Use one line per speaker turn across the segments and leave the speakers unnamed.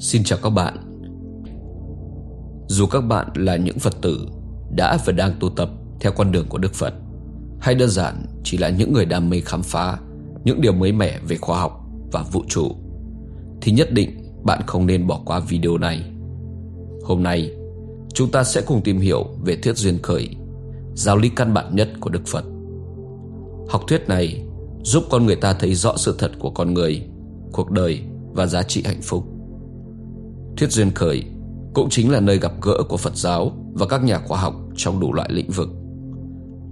Xin chào các bạn Dù các bạn là những Phật tử đã và đang tu tập theo con đường của Đức Phật hay đơn giản chỉ là những người đam mê khám phá những điều mới mẻ về khoa học và vũ trụ thì nhất định bạn không nên bỏ qua video này. Hôm nay, chúng ta sẽ cùng tìm hiểu về thuyết duyên khởi, giáo lý căn bản nhất của Đức Phật. Học thuyết này giúp con người ta thấy rõ sự thật của con người, cuộc đời và giá trị hạnh phúc. Thuyết duyên khởi cũng chính là nơi gặp gỡ của Phật giáo và các nhà khoa học trong đủ loại lĩnh vực.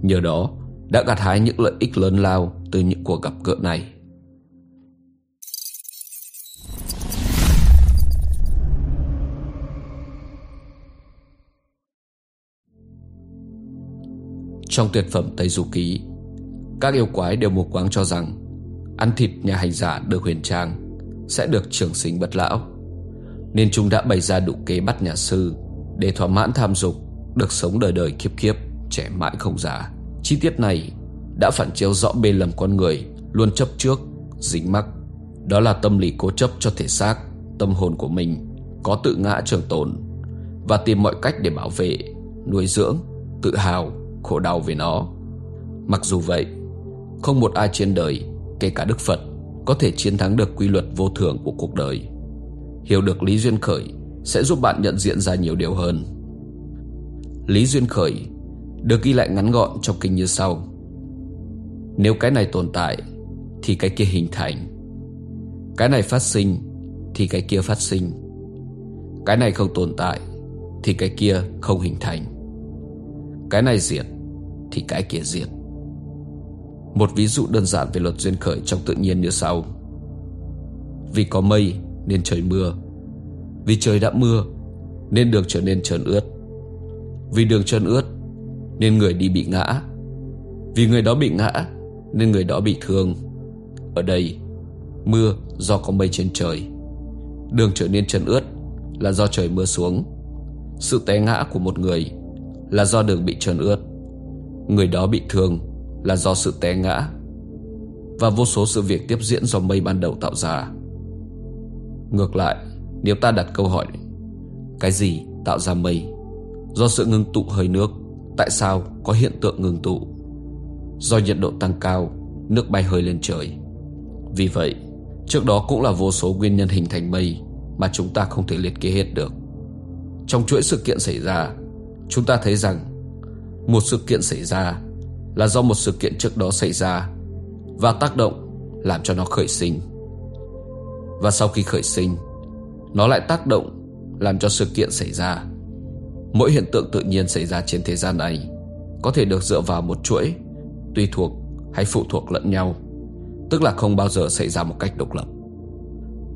Nhờ đó đã gặt hái những lợi ích lớn lao từ những cuộc gặp gỡ này. Trong tuyệt phẩm Tây Du Ký, các yêu quái đều mù quáng cho rằng ăn thịt nhà hành giả được huyền trang sẽ được trường sinh bất lão, nên chúng đã bày ra đủ kế bắt nhà sư để thỏa mãn tham dục, được sống đời đời kiếp kiếp, trẻ mãi không già. Chi tiết này đã phản chiếu rõ bề lầm con người luôn chấp trước, dính mắc. Đó là tâm lý cố chấp cho thể xác, tâm hồn của mình có tự ngã trường tồn và tìm mọi cách để bảo vệ, nuôi dưỡng, tự hào, khổ đau về nó. Mặc dù vậy, không một ai trên đời, kể cả Đức Phật, có thể chiến thắng được quy luật vô thường của cuộc đời. Hiểu được lý duyên khởi sẽ giúp bạn nhận diện ra nhiều điều hơn. Lý duyên khởi được ghi lại ngắn gọn trong kinh như sau. Nếu cái này tồn tại, thì cái kia hình thành. Cái này phát sinh, thì cái kia phát sinh. Cái này không tồn tại, thì cái kia không hình thành. Cái này diệt, thì cái kia diệt. Một ví dụ đơn giản về luật duyên khởi trong tự nhiên như sau. Vì có mây nên trời mưa. Vì trời đã mưa nên đường trở nên trơn ướt. Vì đường trơn ướt nên người đi bị ngã. Vì người đó bị ngã nên người đó bị thương. Ở đây, mưa do có mây trên trời. Đường trở nên trơn ướt là do trời mưa xuống. Sự té ngã của một người là do đường bị trơn ướt. Người đó bị thương là do sự té ngã. Và vô số sự việc tiếp diễn do mây ban đầu tạo ra. Ngược lại, nếu ta đặt câu hỏi Cái gì tạo ra mây? Do sự ngưng tụ hơi nước Tại sao có hiện tượng ngưng tụ? Do nhiệt độ tăng cao Nước bay hơi lên trời Vì vậy Trước đó cũng là vô số nguyên nhân hình thành mây Mà chúng ta không thể liệt kê hết được Trong chuỗi sự kiện xảy ra Chúng ta thấy rằng Một sự kiện xảy ra Là do một sự kiện trước đó xảy ra Và tác động Làm cho nó khởi sinh và sau khi khởi sinh, Nó lại tác động, Làm cho sự kiện xảy ra. Mỗi hiện tượng tự nhiên xảy ra trên thế gian này Có thể được dựa vào một chuỗi, Tùy thuộc hay phụ thuộc lẫn nhau, Tức là không bao giờ xảy ra một cách độc lập.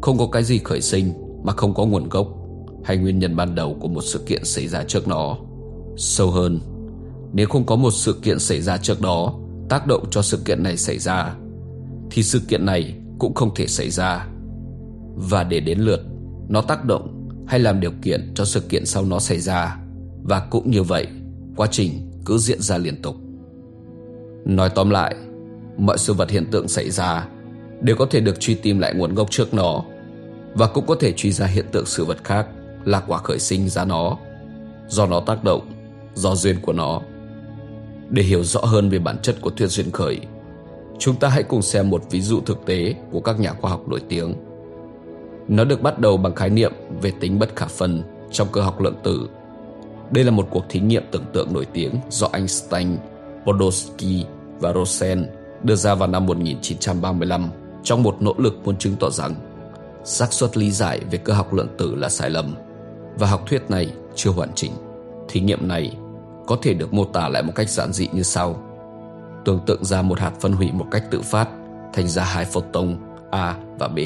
Không có cái gì khởi sinh Mà không có nguồn gốc Hay nguyên nhân ban đầu của một sự kiện xảy ra trước nó. Sâu hơn, Nếu không có một sự kiện xảy ra trước đó Tác động cho sự kiện này xảy ra, Thì sự kiện này cũng không thể xảy ra. Và để đến lượt, Nó tác động hay làm điều kiện cho sự kiện sau nó xảy ra. Và cũng như vậy, quá trình cứ diễn ra liên tục. Nói tóm lại, mọi sự vật hiện tượng xảy ra đều có thể được truy tìm lại nguồn gốc trước nó. Và cũng có thể truy ra hiện tượng sự vật khác là quả khởi sinh ra nó, do nó tác động, do duyên của nó. Để hiểu rõ hơn về bản chất của thuyết duyên khởi, chúng ta hãy cùng xem một ví dụ thực tế của các nhà khoa học nổi tiếng nó được bắt đầu bằng khái niệm về tính bất khả phân trong cơ học lượng tử. Đây là một cuộc thí nghiệm tưởng tượng nổi tiếng do Einstein, Podolsky và Rosen đưa ra vào năm 1935 trong một nỗ lực muốn chứng tỏ rằng xác suất lý giải về cơ học lượng tử là sai lầm và học thuyết này chưa hoàn chỉnh. Thí nghiệm này có thể được mô tả lại một cách giản dị như sau. Tưởng tượng ra một hạt phân hủy một cách tự phát thành ra hai photon A và B.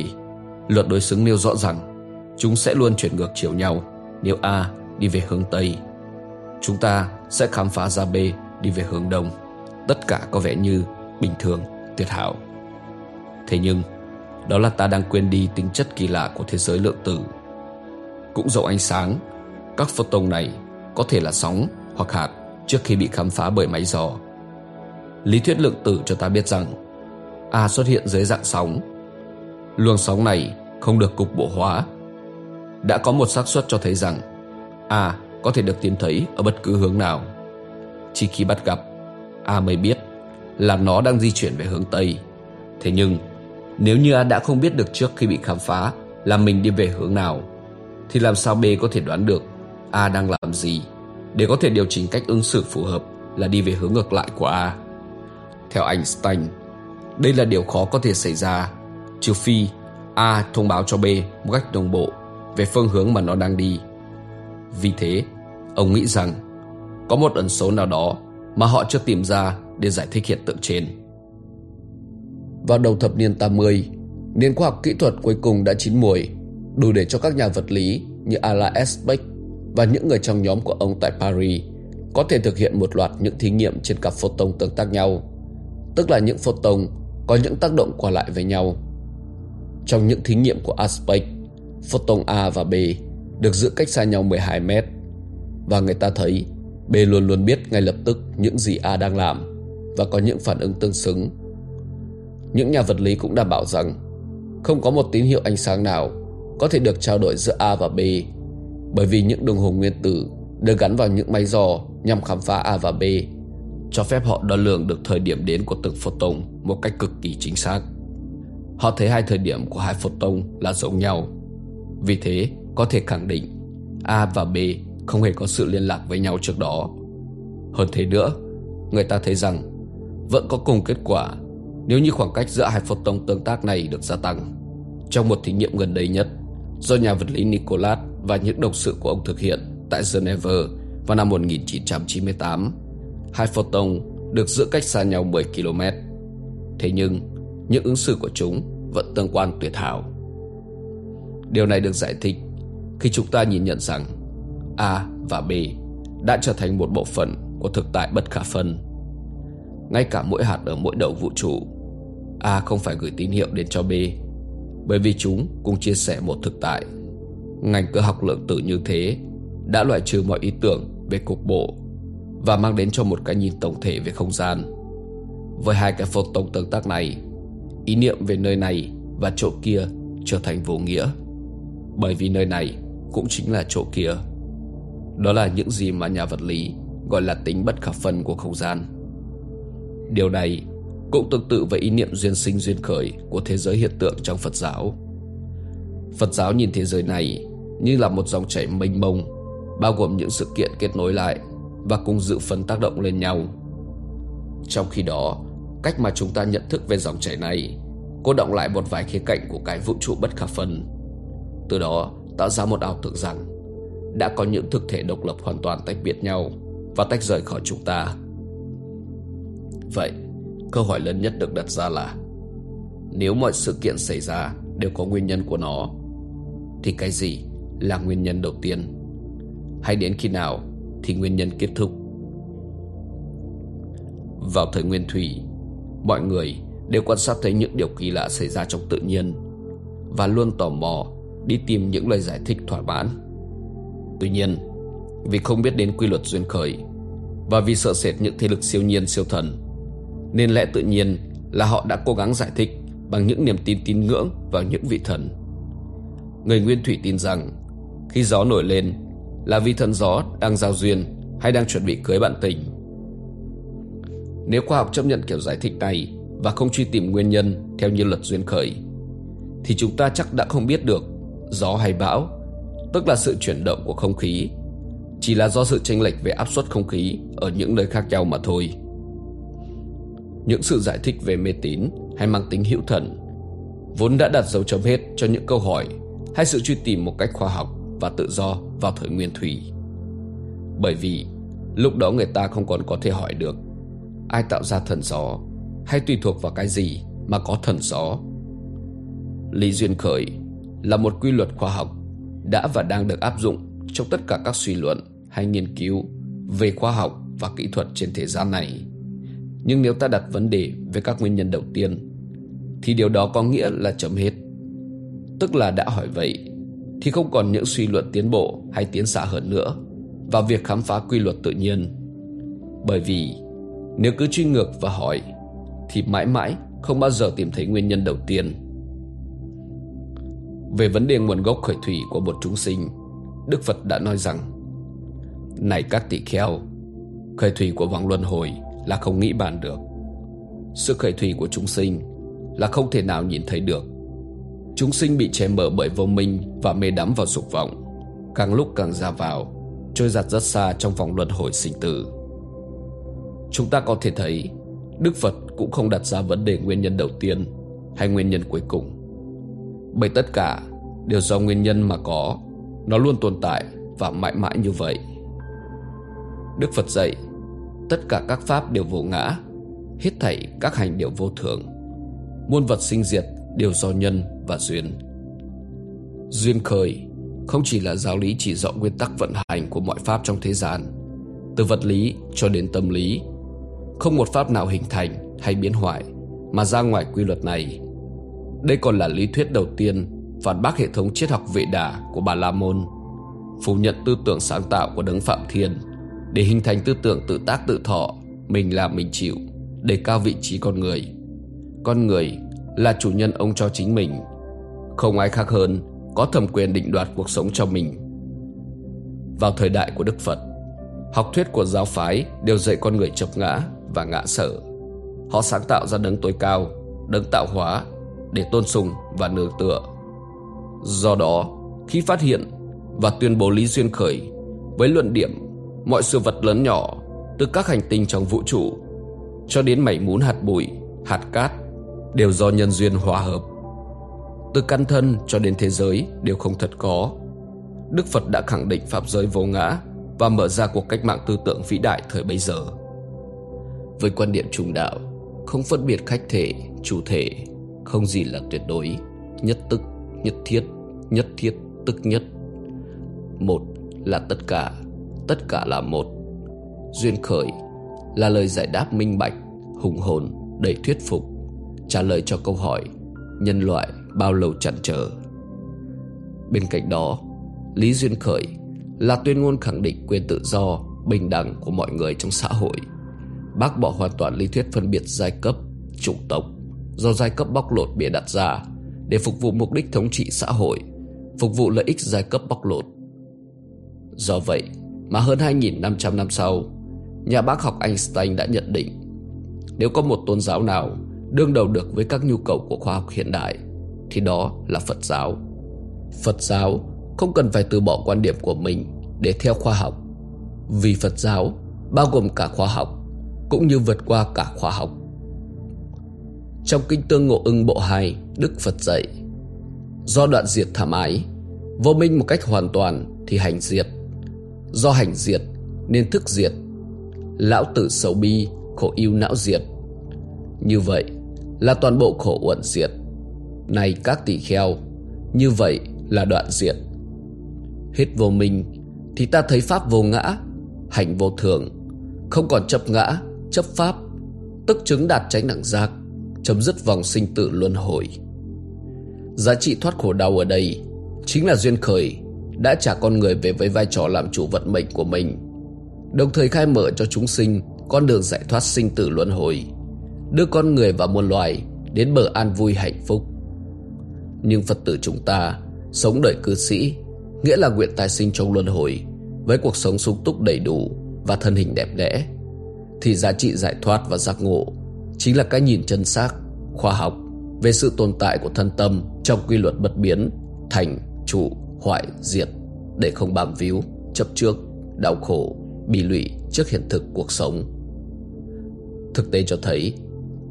Luật đối xứng nêu rõ rằng chúng sẽ luôn chuyển ngược chiều nhau nếu A đi về hướng Tây. Chúng ta sẽ khám phá ra B đi về hướng Đông. Tất cả có vẻ như bình thường, tuyệt hảo. Thế nhưng, đó là ta đang quên đi tính chất kỳ lạ của thế giới lượng tử. Cũng dầu ánh sáng, các photon này có thể là sóng hoặc hạt trước khi bị khám phá bởi máy dò. Lý thuyết lượng tử cho ta biết rằng A xuất hiện dưới dạng sóng Luồng sóng này không được cục bộ hóa. đã có một xác suất cho thấy rằng A có thể được tìm thấy ở bất cứ hướng nào. Chỉ khi bắt gặp, A mới biết là nó đang di chuyển về hướng Tây. Thế nhưng, nếu như A đã không biết được trước khi bị khám phá là mình đi về hướng nào, thì làm sao B có thể đoán được A đang làm gì để có thể điều chỉnh cách ứng xử phù hợp là đi về hướng ngược lại của A. Theo Einstein, đây là điều khó có thể xảy ra, trừ phi A thông báo cho B một cách đồng bộ về phương hướng mà nó đang đi. Vì thế, ông nghĩ rằng có một ẩn số nào đó mà họ chưa tìm ra để giải thích hiện tượng trên. Vào đầu thập niên 80, nền khoa học kỹ thuật cuối cùng đã chín muồi, đủ để cho các nhà vật lý như Alain Aspect và những người trong nhóm của ông tại Paris có thể thực hiện một loạt những thí nghiệm trên cặp photon tương tác nhau, tức là những photon có những tác động qua lại với nhau. Trong những thí nghiệm của Aspect, photon A và B được giữ cách xa nhau 12 mét và người ta thấy B luôn luôn biết ngay lập tức những gì A đang làm và có những phản ứng tương xứng. Những nhà vật lý cũng đảm bảo rằng không có một tín hiệu ánh sáng nào có thể được trao đổi giữa A và B bởi vì những đồng hồ nguyên tử được gắn vào những máy dò nhằm khám phá A và B cho phép họ đo lường được thời điểm đến của từng photon một cách cực kỳ chính xác. Họ thấy hai thời điểm của hai photon là giống nhau. Vì thế, có thể khẳng định A và B không hề có sự liên lạc với nhau trước đó. Hơn thế nữa, người ta thấy rằng vẫn có cùng kết quả nếu như khoảng cách giữa hai photon tương tác này được gia tăng. Trong một thí nghiệm gần đây nhất, do nhà vật lý Nicolas và những đồng sự của ông thực hiện tại Geneva vào năm 1998, hai photon được giữ cách xa nhau 10 km. Thế nhưng, những ứng xử của chúng vẫn tương quan tuyệt hảo. Điều này được giải thích khi chúng ta nhìn nhận rằng A và B đã trở thành một bộ phận của thực tại bất khả phân. Ngay cả mỗi hạt ở mỗi đầu vũ trụ, A không phải gửi tín hiệu đến cho B, bởi vì chúng cùng chia sẻ một thực tại. Ngành cơ học lượng tử như thế đã loại trừ mọi ý tưởng về cục bộ và mang đến cho một cái nhìn tổng thể về không gian. Với hai cái photon tương tác này, ý niệm về nơi này và chỗ kia trở thành vô nghĩa. Bởi vì nơi này cũng chính là chỗ kia. Đó là những gì mà nhà vật lý gọi là tính bất khả phân của không gian. Điều này cũng tương tự với ý niệm duyên sinh duyên khởi của thế giới hiện tượng trong Phật giáo. Phật giáo nhìn thế giới này như là một dòng chảy mênh mông, bao gồm những sự kiện kết nối lại và cùng dự phần tác động lên nhau. Trong khi đó, cách mà chúng ta nhận thức về dòng chảy này cô động lại một vài khía cạnh của cái vũ trụ bất khả phân. Từ đó tạo ra một ảo tưởng rằng đã có những thực thể độc lập hoàn toàn tách biệt nhau và tách rời khỏi chúng ta. Vậy, câu hỏi lớn nhất được đặt ra là nếu mọi sự kiện xảy ra đều có nguyên nhân của nó thì cái gì là nguyên nhân đầu tiên? Hay đến khi nào thì nguyên nhân kết thúc? Vào thời nguyên thủy, mọi người đều quan sát thấy những điều kỳ lạ xảy ra trong tự nhiên và luôn tò mò đi tìm những lời giải thích thỏa mãn. Tuy nhiên, vì không biết đến quy luật duyên khởi và vì sợ sệt những thế lực siêu nhiên siêu thần, nên lẽ tự nhiên là họ đã cố gắng giải thích bằng những niềm tin tín ngưỡng vào những vị thần. Người Nguyên Thủy tin rằng khi gió nổi lên là vì thần gió đang giao duyên hay đang chuẩn bị cưới bạn tình. Nếu khoa học chấp nhận kiểu giải thích này và không truy tìm nguyên nhân theo như luật duyên khởi, thì chúng ta chắc đã không biết được gió hay bão, tức là sự chuyển động của không khí, chỉ là do sự chênh lệch về áp suất không khí ở những nơi khác nhau mà thôi. Những sự giải thích về mê tín hay mang tính hữu thần vốn đã đặt dấu chấm hết cho những câu hỏi hay sự truy tìm một cách khoa học và tự do vào thời nguyên thủy. Bởi vì lúc đó người ta không còn có thể hỏi được ai tạo ra thần gió hay tùy thuộc vào cái gì mà có thần gió. Lý duyên khởi là một quy luật khoa học đã và đang được áp dụng trong tất cả các suy luận hay nghiên cứu về khoa học và kỹ thuật trên thế gian này. Nhưng nếu ta đặt vấn đề về các nguyên nhân đầu tiên, thì điều đó có nghĩa là chấm hết. Tức là đã hỏi vậy, thì không còn những suy luận tiến bộ hay tiến xa hơn nữa vào việc khám phá quy luật tự nhiên. Bởi vì nếu cứ truy ngược và hỏi, thì mãi mãi không bao giờ tìm thấy nguyên nhân đầu tiên. Về vấn đề nguồn gốc khởi thủy của một chúng sinh, Đức Phật đã nói rằng, Này các tỳ kheo, Khởi thủy của vòng luân hồi là không nghĩ bàn được. Sự khởi thủy của chúng sinh Là không thể nào nhìn thấy được. Chúng sinh bị che mở bởi vô minh Và mê đắm vào dục vọng, Càng lúc càng ra vào, Trôi giặt rất xa trong vòng luân hồi sinh tử. Chúng ta có thể thấy, Đức Phật cũng không đặt ra vấn đề nguyên nhân đầu tiên Hay nguyên nhân cuối cùng. Bởi tất cả đều do nguyên nhân mà có, Nó luôn tồn tại và mãi mãi như vậy. Đức Phật dạy, Tất cả các pháp đều vô ngã, Hết thảy các hành đều vô thường Muôn vật sinh diệt đều do nhân và duyên. Duyên khởi không chỉ là giáo lý chỉ rõ nguyên tắc vận hành của mọi pháp trong thế gian, Từ vật lý cho đến tâm lý không một pháp nào hình thành hay biến hoại, Mà ra ngoài quy luật này. Đây còn là lý thuyết đầu tiên Phản bác hệ thống triết học vệ đà của Bà La Môn, Phủ nhận tư tưởng sáng tạo của Đấng Phạm Thiên Để hình thành tư tưởng tự tác tự thọ Mình làm mình chịu, Để cao vị trí con người. Con người là chủ nhân ông cho chính mình, Không ai khác hơn Có thẩm quyền định đoạt cuộc sống cho mình. Vào thời đại của Đức Phật, Học thuyết của giáo phái đều dạy con người chập ngã và ngã sở Họ sáng tạo ra đấng tối cao Đấng tạo hóa Để tôn sùng và nương tựa Do đó khi phát hiện Và tuyên bố lý duyên khởi Với luận điểm Mọi sự vật lớn nhỏ Từ các hành tinh trong vũ trụ Cho đến mảy mún hạt bụi, hạt cát đều do nhân duyên hòa hợp. Từ căn thân cho đến thế giới đều không thật có. Đức Phật đã khẳng định pháp giới vô ngã và mở ra cuộc cách mạng tư tưởng vĩ đại thời bấy giờ. Với quan điểm trung đạo, không phân biệt khách thể, chủ thể, không gì là tuyệt đối, nhất tức, nhất thiết, nhất thiết, tức nhất. Một là tất cả, tất cả là một. Duyên khởi là lời giải đáp minh bạch, hùng hồn, đầy thuyết phục trả lời cho câu hỏi nhân loại bao lâu chăn trở. Bên cạnh đó, Lý Duyên Khởi là tuyên ngôn khẳng định quyền tự do, bình đẳng của mọi người trong xã hội. Bác bỏ hoàn toàn lý thuyết phân biệt giai cấp, chủng tộc do giai cấp bóc lột bịa đặt ra để phục vụ mục đích thống trị xã hội, phục vụ lợi ích giai cấp bóc lột. Do vậy mà hơn 2.500 năm sau, nhà bác học Einstein đã nhận định nếu có một tôn giáo nào đương đầu được với các nhu cầu của khoa học hiện đại thì đó là Phật giáo. Phật giáo không cần phải từ bỏ quan điểm của mình để theo khoa học vì Phật giáo bao gồm cả khoa học cũng như vượt qua cả khoa học. Trong Kinh Tương Ngộ ưng bộ 2, Đức Phật dạy Do đoạn diệt thảm ái Vô minh một cách hoàn toàn thì hành diệt Do hành diệt nên thức diệt Lão tử sầu bi khổ yêu não diệt Như vậy là toàn bộ khổ uẩn diệt. Này các tỷ kheo, như vậy là đoạn diệt. Hết vô minh thì ta thấy pháp vô ngã, hành vô thường, không còn chấp ngã, chấp pháp, tức chứng đạt tránh đẳng giác, chấm dứt vòng sinh tử luân hồi. Giá trị thoát khổ đau ở đây chính là duyên khởi đã trả con người về với vai trò làm chủ vận mệnh của mình, đồng thời khai mở cho chúng sinh con đường giải thoát sinh tử luân hồi đưa con người và muôn loài đến bờ an vui hạnh phúc. Nhưng Phật tử chúng ta sống đời cư sĩ, nghĩa là nguyện tài sinh trong luân hồi, với cuộc sống sung túc đầy đủ và thân hình đẹp đẽ, thì giá trị giải thoát và giác ngộ chính là cái nhìn chân xác, khoa học về sự tồn tại của thân tâm trong quy luật bất biến, thành, trụ, hoại, diệt, để không bám víu, chấp trước, đau khổ, bị lụy trước hiện thực cuộc sống. Thực tế cho thấy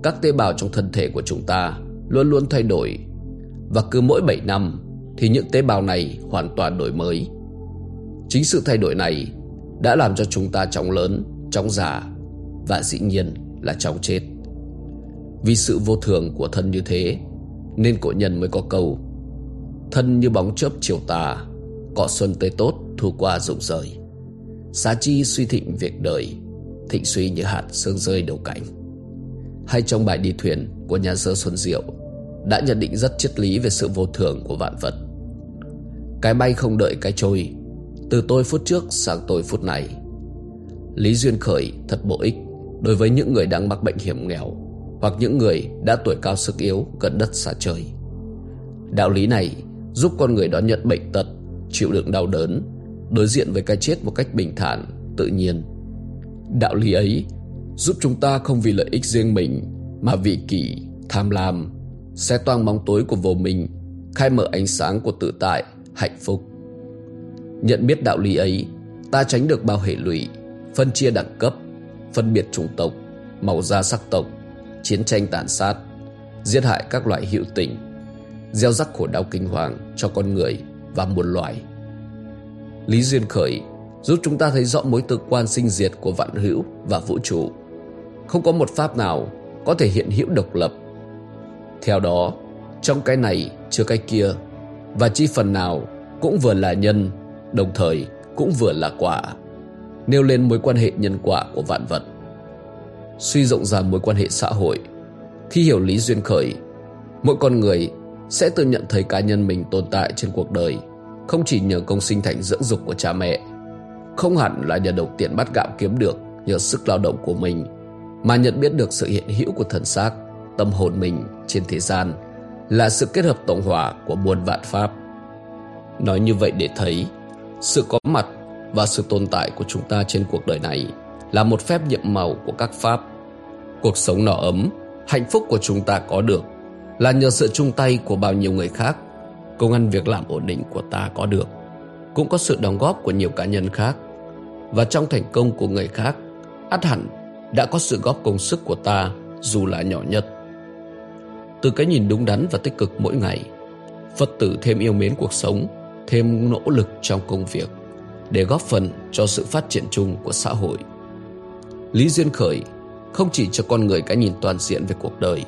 các tế bào trong thân thể của chúng ta luôn luôn thay đổi và cứ mỗi 7 năm thì những tế bào này hoàn toàn đổi mới. Chính sự thay đổi này đã làm cho chúng ta chóng lớn, chóng già và dĩ nhiên là chóng chết. Vì sự vô thường của thân như thế nên cổ nhân mới có câu Thân như bóng chớp chiều tà cọ xuân tươi tốt thu qua rụng rời Xá chi suy thịnh việc đời Thịnh suy như hạt sương rơi đầu cảnh hay trong bài đi thuyền của nhà sơ Xuân Diệu đã nhận định rất triết lý về sự vô thường của vạn vật. Cái bay không đợi cái trôi, từ tôi phút trước sang tôi phút này. Lý Duyên Khởi thật bổ ích đối với những người đang mắc bệnh hiểm nghèo hoặc những người đã tuổi cao sức yếu gần đất xa trời. Đạo lý này giúp con người đón nhận bệnh tật, chịu đựng đau đớn, đối diện với cái chết một cách bình thản, tự nhiên. Đạo lý ấy giúp chúng ta không vì lợi ích riêng mình mà vị kỷ, tham lam, xé toang bóng tối của vô minh, khai mở ánh sáng của tự tại, hạnh phúc. Nhận biết đạo lý ấy, ta tránh được bao hệ lụy, phân chia đẳng cấp, phân biệt chủng tộc, màu da sắc tộc, chiến tranh tàn sát, giết hại các loại hữu tình, gieo rắc khổ đau kinh hoàng cho con người và muôn loài. Lý Duyên Khởi giúp chúng ta thấy rõ mối tương quan sinh diệt của vạn hữu và vũ trụ. Không có một pháp nào có thể hiện hữu độc lập. Theo đó, trong cái này chưa cái kia, và chi phần nào cũng vừa là nhân, đồng thời cũng vừa là quả, nêu lên mối quan hệ nhân quả của vạn vật. Suy rộng ra mối quan hệ xã hội, khi hiểu lý duyên khởi, mỗi con người sẽ tự nhận thấy cá nhân mình tồn tại trên cuộc đời không chỉ nhờ công sinh thành dưỡng dục của cha mẹ, không hẳn là nhờ đồng tiền bắt gạo kiếm được nhờ sức lao động của mình, mà nhận biết được sự hiện hữu của thần xác, tâm hồn mình trên thế gian là sự kết hợp tổng hòa của muôn vạn pháp. Nói như vậy để thấy, sự có mặt và sự tồn tại của chúng ta trên cuộc đời này là một phép nhiệm màu của các pháp. Cuộc sống nọ ấm, hạnh phúc của chúng ta có được là nhờ sự chung tay của bao nhiêu người khác. Công ăn việc làm ổn định của ta có được cũng có sự đóng góp của nhiều cá nhân khác. Và trong thành công của người khác ắt hẳn đã có sự góp công sức của ta dù là nhỏ nhất. Từ cái nhìn đúng đắn và tích cực mỗi ngày phật tử thêm yêu mến cuộc sống thêm nỗ lực trong công việc để góp phần cho sự phát triển chung của xã hội. Lý duyên khởi không chỉ cho con người cái nhìn toàn diện về cuộc đời,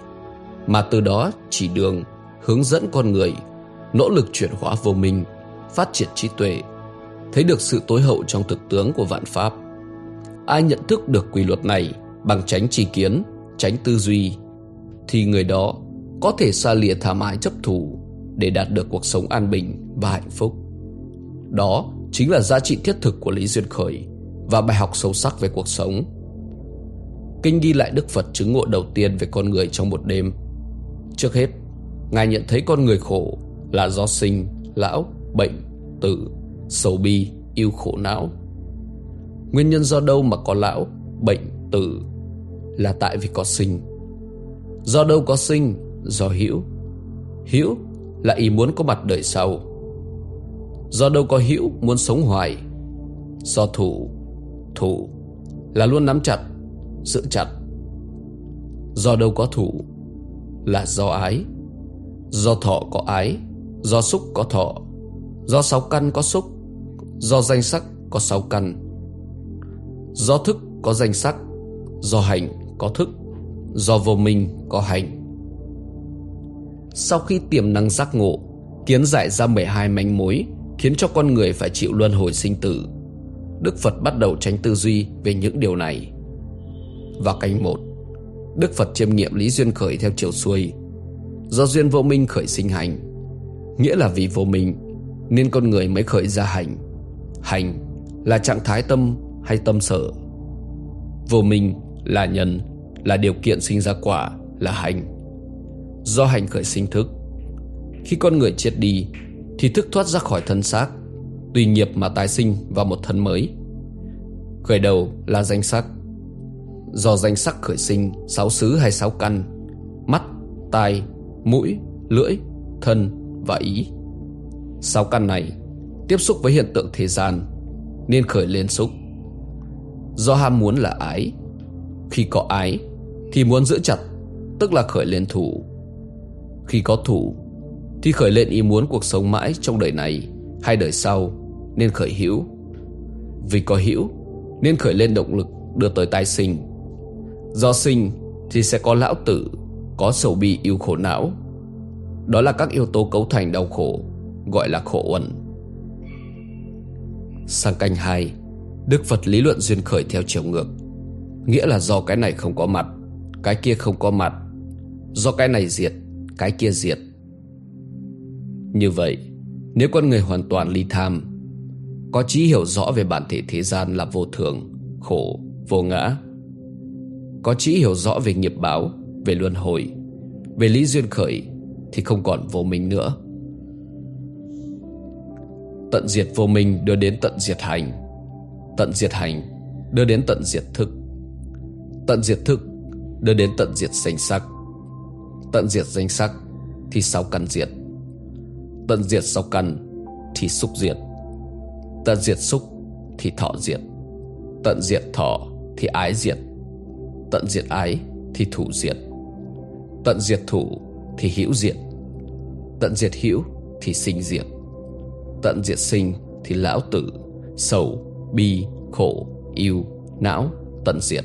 mà từ đó chỉ đường hướng dẫn con người nỗ lực chuyển hóa vô minh, phát triển trí tuệ, thấy được sự tối hậu trong thực tướng của vạn pháp. Ai nhận thức được quy luật này bằng tránh tri kiến, tránh tư duy, thì người đó có thể xa lìa tham ái chấp thủ để đạt được cuộc sống an bình và hạnh phúc. Đó chính là giá trị thiết thực của lý duyên khởi và bài học sâu sắc về cuộc sống kinh ghi lại đức phật chứng ngộ đầu tiên về con người trong một đêm trước hết ngài nhận thấy con người khổ là do sinh, lão, bệnh, tử, sầu bi, yêu khổ não. Nguyên nhân do đâu mà có lão, bệnh, tử là tại vì có sinh. Do đâu có sinh, do hữu. Hữu là ý muốn có mặt đời sau. Do đâu có hữu muốn sống hoài. Do thủ, thủ là luôn nắm chặt, giữ chặt. Do đâu có thủ là do ái. Do thọ có ái Do xúc có thọ Do sáu căn có xúc Do danh sắc có sáu căn Do thức có danh sắc Do hành có thức Do vô minh có hành Sau khi tiềm năng giác ngộ Kiến giải ra 12 manh mối Khiến cho con người phải chịu luân hồi sinh tử. Đức Phật bắt đầu tránh tư duy về những điều này. Và canh một, Đức Phật chiêm nghiệm lý duyên khởi theo chiều xuôi. Do duyên vô minh khởi sinh hành, Nghĩa là vì vô minh Nên con người mới khởi ra hành. Hành là trạng thái tâm hay tâm sở. Vô minh là nhân, Là điều kiện sinh ra quả, Là hành. Do hành khởi sinh thức, Khi con người chết đi thì thức thoát ra khỏi thân xác Tùy nghiệp mà tái sinh vào một thân mới Khởi đầu là danh sắc Do danh sắc khởi sinh Sáu xứ hay sáu căn Mắt, tai, mũi, lưỡi, thân và ý. Sáu căn này tiếp xúc với hiện tượng thế gian nên khởi lên xúc. Do ham muốn là ái, khi có ái thì muốn giữ chặt, tức là khởi lên thủ. Khi có thủ thì khởi lên ý muốn cuộc sống mãi trong đời này hay đời sau nên khởi hữu. Vì có hữu nên khởi lên động lực đưa tới tái sinh. Do sinh thì sẽ có lão tử, có sầu bi yêu khổ não đó là các yếu tố cấu thành đau khổ Gọi là khổ uẩn Sang canh 2 Đức Phật lý luận duyên khởi theo chiều ngược Nghĩa là do cái này không có mặt Cái kia không có mặt Do cái này diệt Cái kia diệt như vậy Nếu con người hoàn toàn ly tham Có trí hiểu rõ về bản thể thế gian là vô thường Khổ, vô ngã. Có trí hiểu rõ về nghiệp báo Về luân hồi Về lý duyên khởi thì không còn vô minh nữa. Tận diệt vô minh đưa đến tận diệt hành Tận diệt hành đưa đến tận diệt thức Tận diệt thức đưa đến tận diệt danh sắc. Tận diệt danh sắc thì sáu căn diệt? Tận diệt sau căn thì xúc diệt. Tận diệt xúc thì thọ diệt. Tận diệt thọ thì ái diệt. Tận diệt ái thì thủ diệt. Tận diệt thủ thì hữu diệt. Tận diệt hữu thì sinh diệt. Tận diệt sinh thì lão tử Sầu, bi, khổ, yêu, não, tận diệt.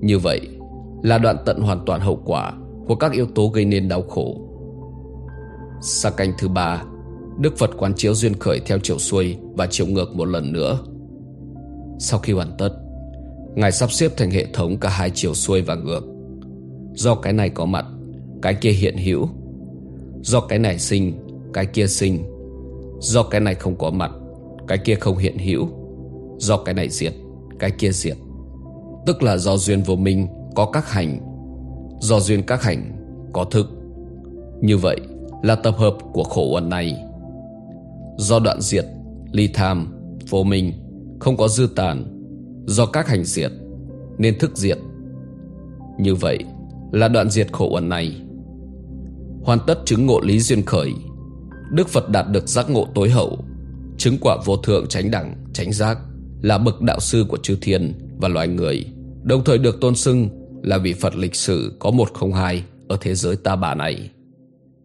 Như vậy là đoạn tận hoàn toàn hậu quả Của các yếu tố gây nên đau khổ. Sa canh thứ ba, Đức Phật quán chiếu duyên khởi theo chiều xuôi Và chiều ngược một lần nữa. Sau khi hoàn tất, Ngài sắp xếp thành hệ thống cả hai chiều xuôi và ngược. Do cái này có mặt, Cái kia hiện hữu. Do cái này sinh, Cái kia sinh. Do cái này không có mặt, Cái kia không hiện hữu. Do cái này diệt, Cái kia diệt. Tức là do duyên vô minh có các hành, Do duyên các hành có thực. Như vậy là tập hợp của khổ uẩn này. Do đoạn diệt, Ly tham, Vô minh Không có dư tàn, Do các hành diệt Nên thức diệt. Như vậy là đoạn diệt khổ uẩn này. Hoàn tất chứng ngộ lý duyên khởi, Đức Phật đạt được giác ngộ tối hậu, Chứng quả vô thượng tránh đẳng Tránh giác Là bậc đạo sư của chư thiên và loài người, Đồng thời được tôn xưng Là vị Phật lịch sử có 102 Ở thế giới ta bà này.